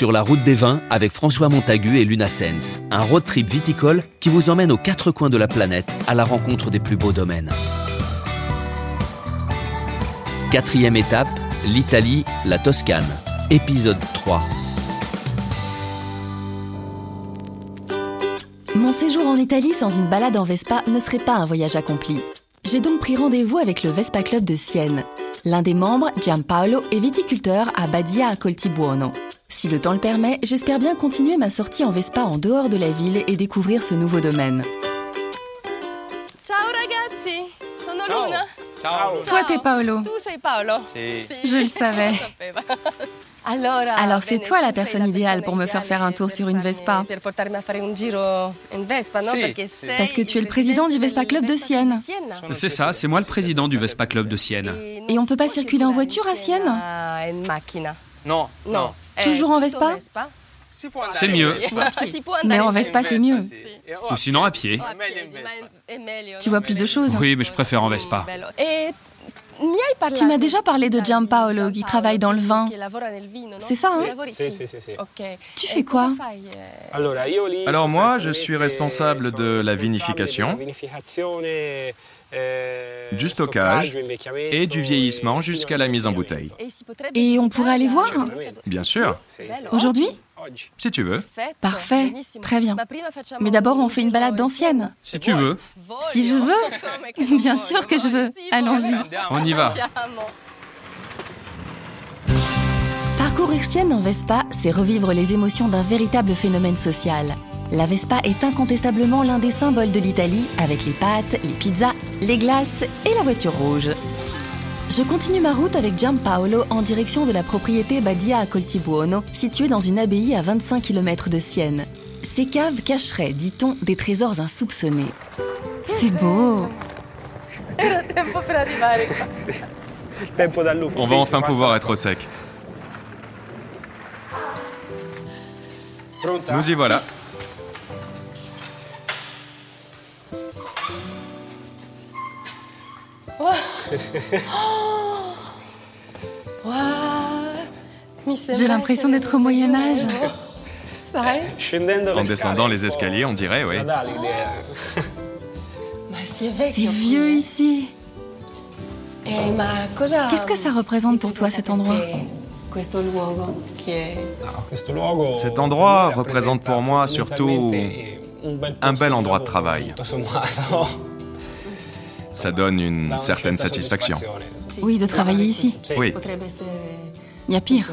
Sur la route des vins avec François Montagu et Luna Sens, un road trip viticole qui vous emmène aux quatre coins de la planète à la rencontre des plus beaux domaines. Quatrième étape, l'Italie, la Toscane. Épisode 3. Mon séjour en Italie sans une balade en Vespa ne serait pas un voyage accompli. J'ai donc pris rendez-vous avec le Vespa Club de Sienne. L'un des membres, Giampaolo, est viticulteur à Badia a Coltibuono. Si le temps le permet, j'espère bien continuer ma sortie en Vespa en dehors de la ville et découvrir ce nouveau domaine. Ciao ragazzi, sono Luna. Ciao. Toi, t'es Paolo. Tu sei Paolo? Je le savais. Alors, c'est toi la personne idéale pour me faire faire un tour sur une Vespa. Parce que tu es le président du Vespa Club de Sienne. C'est ça, c'est moi le président du Vespa Club de Sienne. Et on peut pas circuler en voiture à Sienne In macchina. È Toujours en Vespa. C'est mieux. Può Mais en in Vespa, c'est mieux. Oh, Ou sinon à pied. O a Meglio in piedi, Vespa. ma è meglio, Tu vois plus de choses. Oui, mais je préfère en Vespa. Tu m'as déjà parlé de Giampaolo, qui travaille dans le vin. C'est ça, hein. Tu E fais quoi eh? Alors moi, je suis responsable de la vinification, eh, du stockage et du vieillissement e fino jusqu'à la mise en bouteille. Et on pourrait aller voir Bien sûr. Aujourd'hui si tu veux. Parfait, très bien. Mais d'abord, on fait une balade d'ancienne. Si tu veux. Si je veux Bien sûr que je veux. Allons-y. On y va. Parcourir Sienne en Vespa, c'est revivre les émotions d'un véritable phénomène social. La Vespa est incontestablement l'un des symboles de l'Italie, avec les pâtes, les pizzas, les glaces et la voiture rouge. Je continue ma route avec Giampaolo en direction de la propriété Badia a Coltibuono, située dans une abbaye à 25 km de Sienne. Ces caves cacheraient, dit-on, des trésors insoupçonnés. C'est beau. On va enfin pouvoir être au sec. Nous y voilà. J'ai l'impression d'être au Moyen Âge. En descendant les escaliers, on dirait, oui. È C'est vieux ici. Eh, Qu'est-ce que ça représente pour toi, cet endroit luogo Cet endroit représente pour moi surtout un bel, endroit de travail. Ça donne une certaine certa satisfaction. Oui, de travailler ici. Oui. Il y a pire.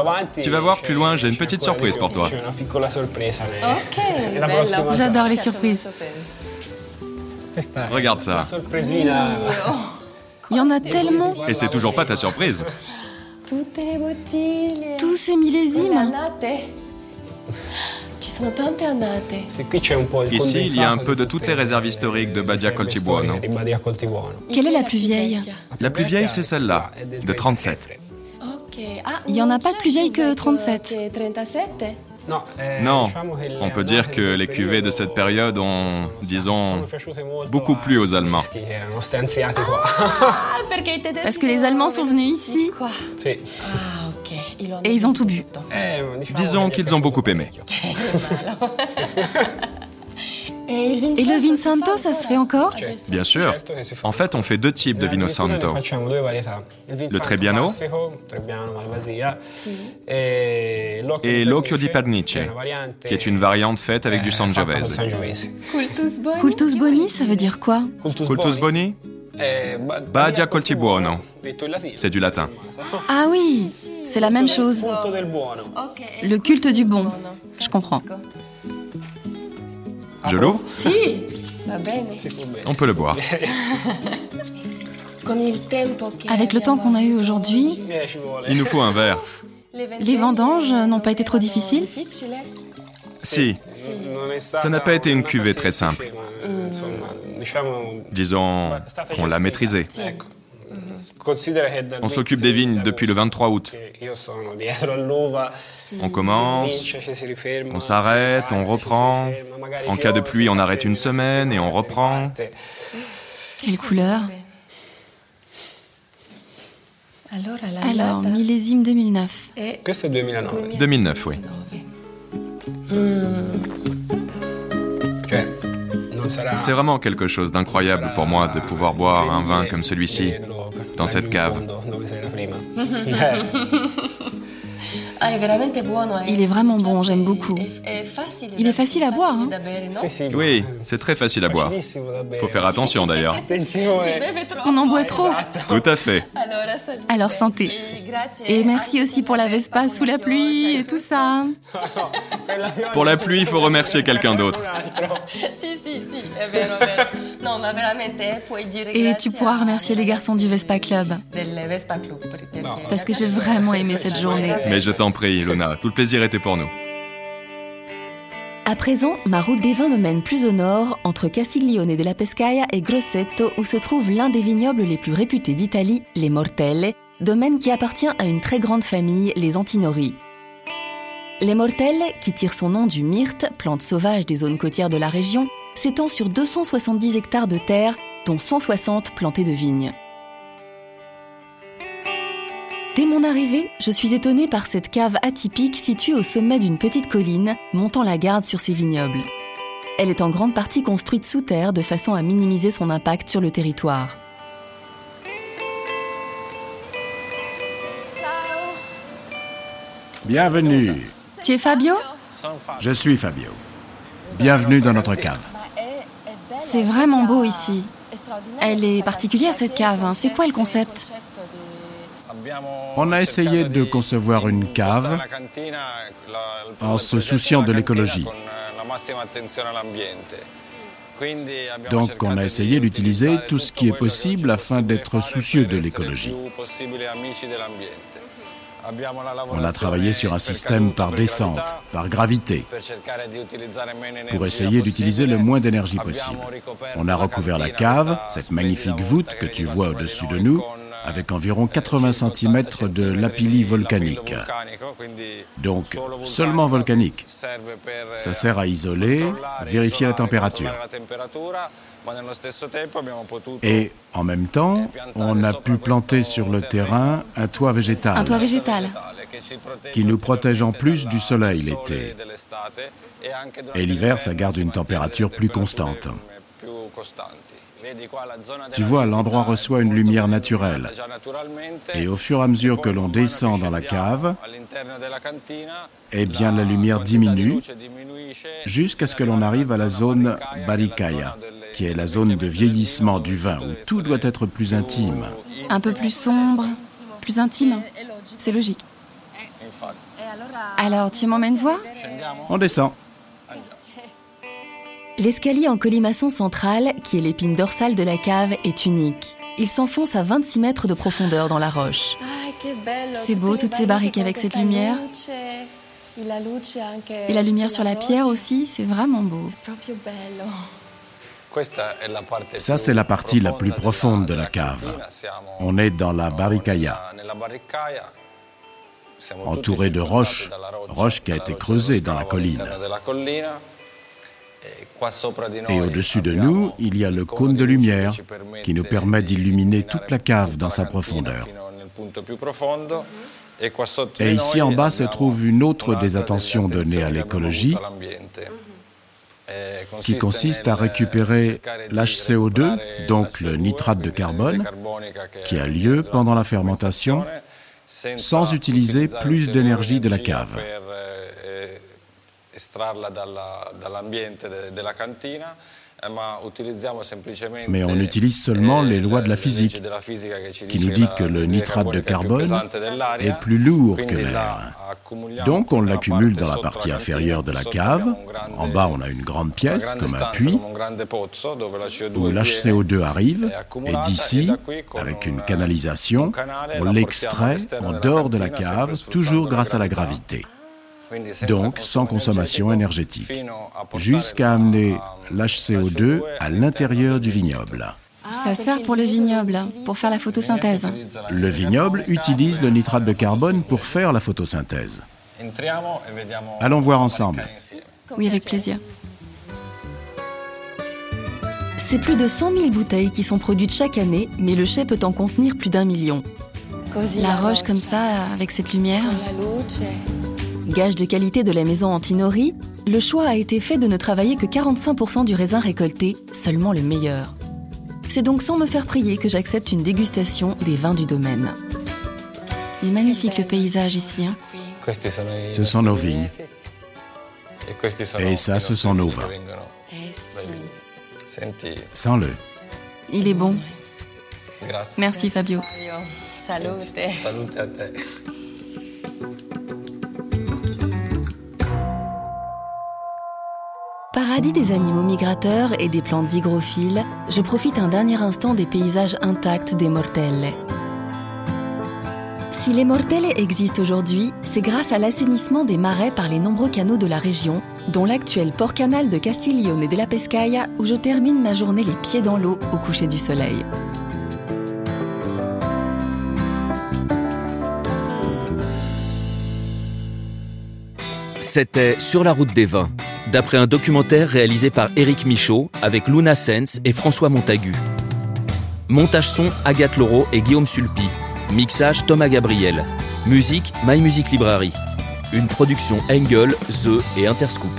avanti. Tu vas voir plus loin, j'ai une petite surprise pour toi. Ok. J'adore les surprises. Regarde ça. Sorpresina. Il y en a tellement Et c'est toujours pas ta surprise. Tous ces millésimes Ici, il y a un peu de toutes les réserves historiques de Badia Coltibuono. Quelle est la plus vieille? La plus vieille, c'est celle-là, de 37. Ok. Ah, Il y en a pas c'è plus vieille que vecchio 37. che 37? No, eh, Non, on peut dire que les cuvées de cette période ont, disons, beaucoup plu aux Allemands. Ah, Parce que les Allemands sont venus ici. Et ils ont tout bu. Eh, Disons qu'ils ont beaucoup aimé. Et le si Vinsanto, fa ça se fait encore? Bien sûr. En fait, on fait deux types de vino santo. Vin Le santo Trebbiano. e Et l'occhio di Pernice, qui est une variante faite avec eh, du Sangiovese. Cultus Boni? Cultus Boni, ça veut dire quoi? Cultus, Boni? Eh, ba- Badia Coltibuono. C'est du latin. Ah oui, c'est la même chose. Le culte du bon. Je comprends. Je l'ouvre. Si. On peut le boire. Avec le temps qu'on a eu aujourd'hui. Il nous faut un verre. Les vendanges n'ont pas été trop difficiles? Si, Ça n'a pas été une cuvée très simple. diciamo, disons qu'on l'a maîtrisée. On s'occupe des vignes 26 depuis le 23 août. On commence, on s'arrête, on reprend. En cas de pluie, on arrête une semaine et on reprend. Quelle couleur Alors, millésime 2009. è Questo è 2009. 2009, oui. 2009. Cioè, non sarà... C'est vraiment quelque chose d'incroyable pour moi de pouvoir boire un vin comme celui-ci, dans cette cave. Eh, Ah, eh. Il est vraiment bon, j'aime beaucoup. Il est facile à boire, hein. Oui, c'est très facile à boire. Bere. Faut faire attention d'ailleurs. Si. On en boit trop. Tout à fait. Alors, santé. Eh, grazie. Et merci aussi pour la Vespa sous la pluie et tout ça. Pour la pluie, il faut remercier quelqu'un d'autre. Sì, sì, sì, è vero, è vero. No, ma veramente eh, puoi dire Et tu pourras remercier les garçons du Vespa Club. Parce que j'ai vraiment aimé cette journée. Mais je t'en prie, Luna, tout le plaisir était pour nous. À présent, ma route des vins me mène plus au nord, entre Castiglione della Pescaia et Grosseto, où se trouve l'un des vignobles les plus réputés d'Italie, les Mortelle, domaine qui appartient à une très grande famille, les Antinori. Les Mortelle, qui tire son nom du myrte, plante sauvage des zones côtières de la région, s'étend sur 270 hectares de terre, dont 160 plantés de vignes. Dès mon arrivée, je suis étonnée par cette cave atypique située au sommet d'une petite colline, montant la garde sur ses vignobles. Elle est en grande partie construite sous terre de façon à minimiser son impact sur le territoire. Bienvenue. Tu es Fabio? Je suis Fabio. Bienvenue dans notre cave. C'est vraiment beau ici. Elle est particulière cette cave, hein. C'est quoi le concept On a essayé de concevoir une cave en se souciant de l'écologie. Donc on a essayé d'utiliser tout ce qui est possible afin d'être soucieux de l'écologie. On a travaillé sur un système par descente, par gravité, pour essayer d'utiliser le moins d'énergie possible. On a recouvert la cave, cette magnifique voûte que tu vois au-dessus de nous, avec environ 80 cm de lapilli volcanique. Donc seulement volcanique. Ça sert à isoler, à vérifier la température. Et en même temps, on a pu planter sur le terrain un toit végétal Un toit végétal. qui nous protège en plus du soleil l'été. Et l'hiver, ça garde une température plus constante. Tu vois, l'endroit reçoit une lumière naturelle. Et au fur et à mesure que l'on descend dans la cave, eh bien la lumière diminue jusqu'à ce que l'on arrive à la zone Baricaya, qui est la zone de vieillissement du vin, où tout doit être plus intime. Un peu plus sombre, plus intime. C'est logique. Alors, tu m'emmènes voir On descend. L'escalier en colimaçon central, qui est l'épine dorsale de la cave, est unique. Il s'enfonce à 26 mètres de profondeur dans la roche. Bello, C'est beau, toutes ces barrique barriques avec cette lumière. Et la lumière sur la pierre aussi, c'est vraiment beau. Ça, c'est la partie la plus profonde de la cave. On est dans la Baricaya, entouré de roches, roches qui a été creusée dans la colline. Et au-dessus de nous, il y a le cône de lumière qui nous permet d'illuminer toute la cave dans sa profondeur. Et ici en bas se trouve une autre des attentions données à l'écologie qui consiste à récupérer l'HCO2, donc le nitrate de carbone, qui a lieu pendant la fermentation, sans utiliser plus d'énergie de la cave. Mais on utilise seulement les lois de la physique, qui nous dit que le nitrate de carbone est plus lourd que l'air. Donc on l'accumule dans la partie inférieure de la cave. En bas, on a une grande pièce comme un puits où l'HCO2 arrive. Et d'ici, avec une canalisation, on l'extrait en dehors de la cave, toujours grâce à la gravité. Donc sans consommation énergétique, jusqu'à amener l'HCO2 à l'intérieur du vignoble. Ça sert pour le vignoble, pour faire la photosynthèse. Le vignoble utilise le nitrate de carbone pour faire la photosynthèse. Allons voir ensemble. Oui, avec plaisir. C'est plus de 100 000 bouteilles qui sont produites chaque année, mais le chai peut en contenir plus d'un million. La roche comme ça, avec cette lumière. Gage de qualité de la maison Antinori, le choix a été fait de ne travailler que 45% du raisin récolté, seulement le meilleur. C'est donc sans me faire prier que j'accepte une dégustation des vins du domaine. Il est magnifique le paysage ici. Hein. Ce sont nos vignes. Et ça, ce sont nos vins. Sens-le. Il est bon. Merci Fabio. Salute. Salute a te. Des animaux migrateurs et des plantes hygrophiles, je profite un dernier instant des paysages intacts des Mortelle. Si les Mortelle existent aujourd'hui, c'est grâce à l'assainissement des marais par les nombreux canaux de la région, dont l'actuel port-canal de Castiglione de la Pescaia, où je termine ma journée les pieds dans l'eau au coucher du soleil. C'était Sur la route des vins, d'après un documentaire réalisé par Éric Michaud avec Luna Sens et François Montagu. Montage son Agathe Laureau et Guillaume Sulpi. Mixage Thomas Gabriel. Musique My Music Library. Une production Engel, The et Interscoop.